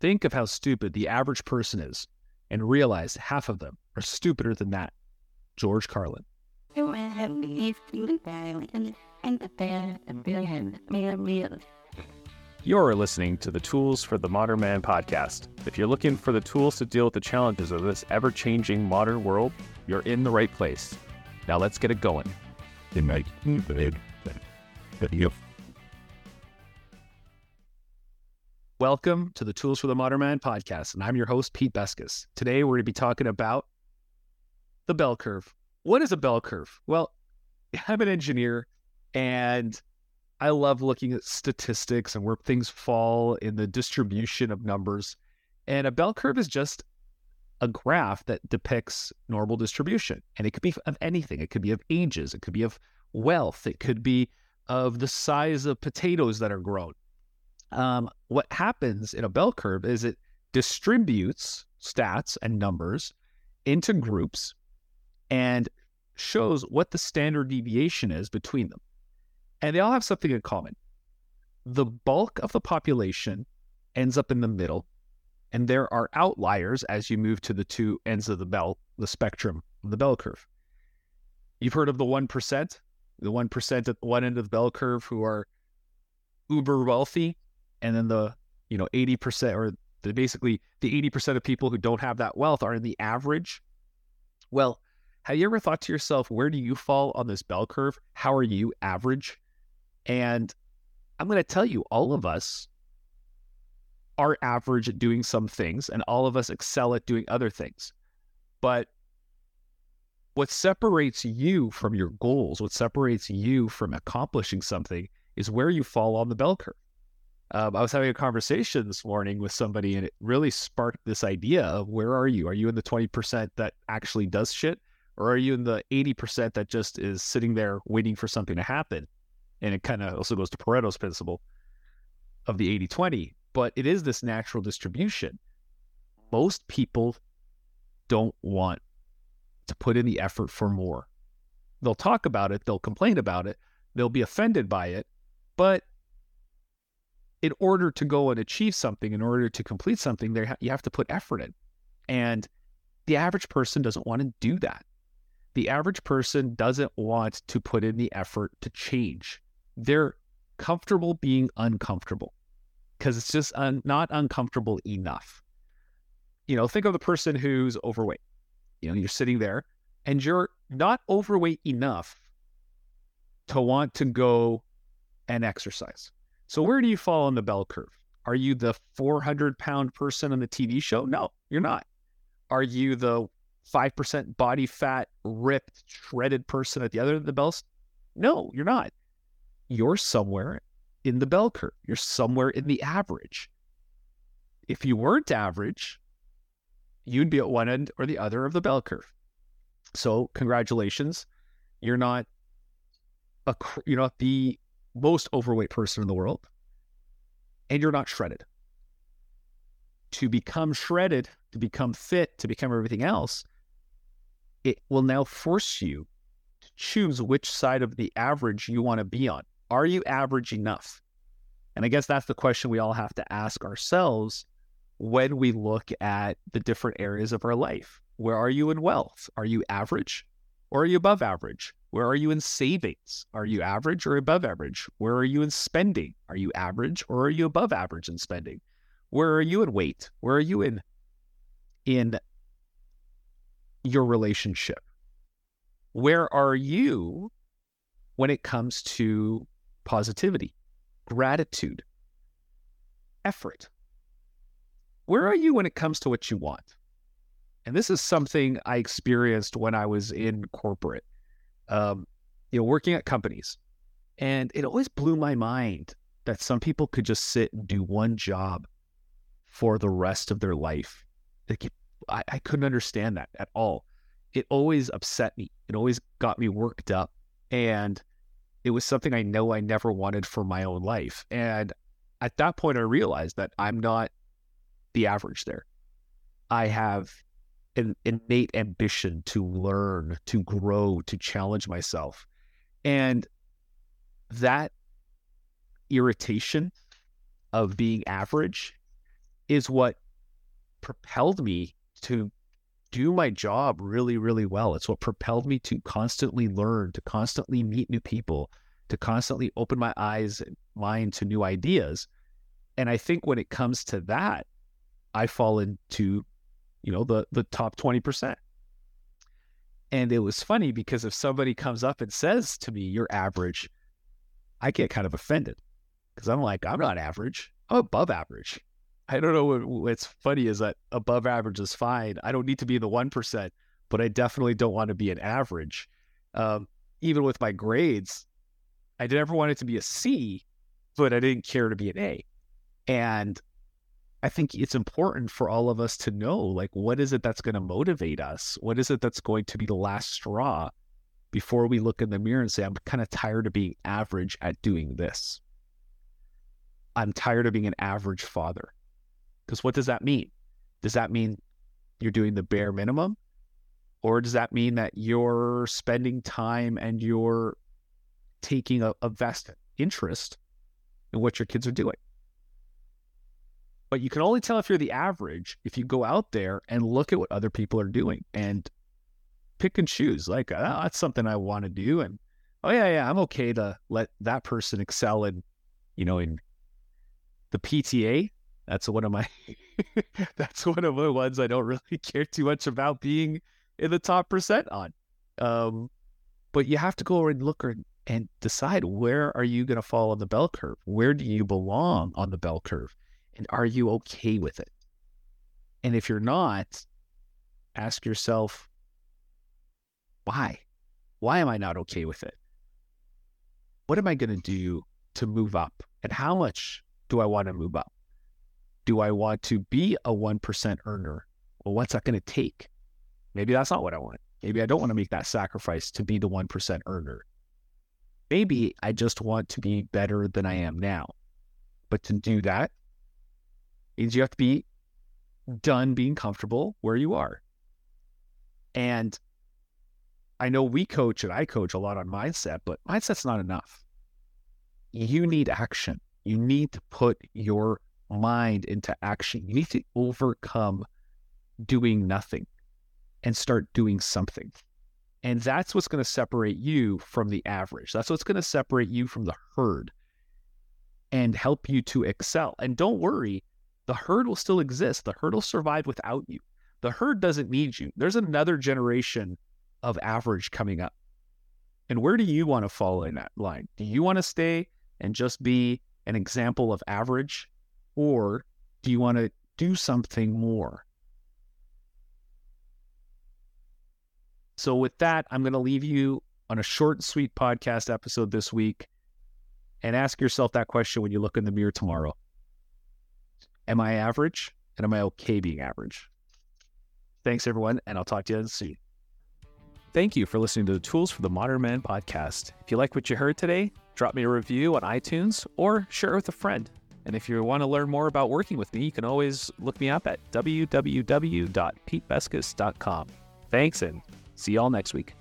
Think of how stupid the average person is and realize half of them are stupider than that. George Carlin. You're listening to the Tools for the Modern Man podcast. If you're looking for the tools to deal with the challenges of this ever changing modern world, you're in the right place. Now let's get it going. Welcome to the Tools for the Modern Man podcast, and I'm your host, Pete Beskas. Today we're going to be talking about the bell curve. What is a bell curve? Well, I'm an engineer and I love looking at statistics and where things fall in the distribution of numbers. And a bell curve is just a graph that depicts normal distribution. And it could be of anything. It could be of ages, it could be of wealth, it could be of the size of potatoes that are grown. Um, what happens in a bell curve is it distributes stats and numbers into groups and shows what the standard deviation is between them. And they all have something in common. The bulk of the population ends up in the middle, and there are outliers as you move to the two ends of the bell, the spectrum of the bell curve. You've heard of the 1%, the 1% at one end of the bell curve who are uber wealthy, and then the, you know, 80% or the basically the 80% of people who don't have that wealth are in the average. Well, have you ever thought to yourself, where do you fall on this bell curve? How are you average? And I'm going to tell you, all of us are average at doing some things, and all of us excel at doing other things. But what separates you from your goals, what separates you from accomplishing something, is where you fall on the bell curve. Um, I was having a conversation this morning with somebody, and it really sparked this idea of where are you? Are you in the 20% that actually does shit? Or are you in the 80% that just is sitting there waiting for something to happen? And it kind of also goes to Pareto's principle of the 80 20, but it is this natural distribution. Most people don't want to put in the effort for more. They'll talk about it, they'll complain about it, they'll be offended by it, but in order to go and achieve something, in order to complete something, there you have to put effort in. And the average person doesn't want to do that. The average person doesn't want to put in the effort to change they're comfortable being uncomfortable because it's just un- not uncomfortable enough. You know, think of the person who's overweight. You know, you're sitting there and you're not overweight enough to want to go and exercise. So, where do you fall on the bell curve? Are you the 400 pound person on the TV show? No, you're not. Are you the 5% body fat, ripped, shredded person at the other end of the bell? No, you're not you're somewhere in the bell curve. You're somewhere in the average. If you weren't average, you'd be at one end or the other of the bell curve. So, congratulations. You're not a you're not the most overweight person in the world and you're not shredded. To become shredded, to become fit, to become everything else, it will now force you to choose which side of the average you want to be on. Are you average enough? And I guess that's the question we all have to ask ourselves when we look at the different areas of our life. Where are you in wealth? Are you average or are you above average? Where are you in savings? Are you average or above average? Where are you in spending? Are you average or are you above average in spending? Where are you in weight? Where are you in in your relationship? Where are you when it comes to positivity, gratitude, effort. Where are you when it comes to what you want? And this is something I experienced when I was in corporate, um, you know, working at companies. And it always blew my mind that some people could just sit and do one job for the rest of their life. Like, I, I couldn't understand that at all. It always upset me. It always got me worked up. And it was something I know I never wanted for my own life. And at that point, I realized that I'm not the average there. I have an innate ambition to learn, to grow, to challenge myself. And that irritation of being average is what propelled me to do my job really, really well. It's what propelled me to constantly learn, to constantly meet new people, to constantly open my eyes and mind to new ideas. And I think when it comes to that, I fall into, you know, the the top 20%. And it was funny because if somebody comes up and says to me, you're average, I get kind of offended because I'm like, I'm not average. I'm above average. I don't know what, what's funny is that above average is fine. I don't need to be in the 1%, but I definitely don't want to be an average. Um, even with my grades, I never wanted to be a C, but I didn't care to be an A. And I think it's important for all of us to know like, what is it that's going to motivate us? What is it that's going to be the last straw before we look in the mirror and say, I'm kind of tired of being average at doing this? I'm tired of being an average father. Because what does that mean? Does that mean you're doing the bare minimum? Or does that mean that you're spending time and you're taking a, a vested interest in what your kids are doing? But you can only tell if you're the average if you go out there and look at what other people are doing and pick and choose. Like, oh, that's something I want to do. And oh, yeah, yeah, I'm okay to let that person excel in, you know, in the PTA that's one of my that's one of the ones I don't really care too much about being in the top percent on. Um, but you have to go and look and decide where are you going to fall on the bell curve? Where do you belong on the bell curve? And are you okay with it? And if you're not, ask yourself, why? Why am I not okay with it? What am I going to do to move up? And how much do I want to move up? do I want to be a 1% earner? Well, what's that going to take? Maybe that's not what I want. Maybe I don't want to make that sacrifice to be the 1% earner. Maybe I just want to be better than I am now. But to do that means you have to be done being comfortable where you are. And I know we coach and I coach a lot on mindset, but mindset's not enough. You need action. You need to put your mind into action. You need to overcome doing nothing and start doing something. And that's what's going to separate you from the average. That's what's going to separate you from the herd and help you to excel. And don't worry, the herd will still exist. The herd will survive without you. The herd doesn't need you. There's another generation of average coming up. And where do you want to fall in that line? Do you want to stay and just be an example of average or do you want to do something more? So, with that, I'm going to leave you on a short sweet podcast episode this week and ask yourself that question when you look in the mirror tomorrow Am I average? And am I okay being average? Thanks, everyone, and I'll talk to you soon. Thank you for listening to the Tools for the Modern Man podcast. If you like what you heard today, drop me a review on iTunes or share it with a friend. And if you want to learn more about working with me, you can always look me up at www.petebeskas.com. Thanks and see y'all next week.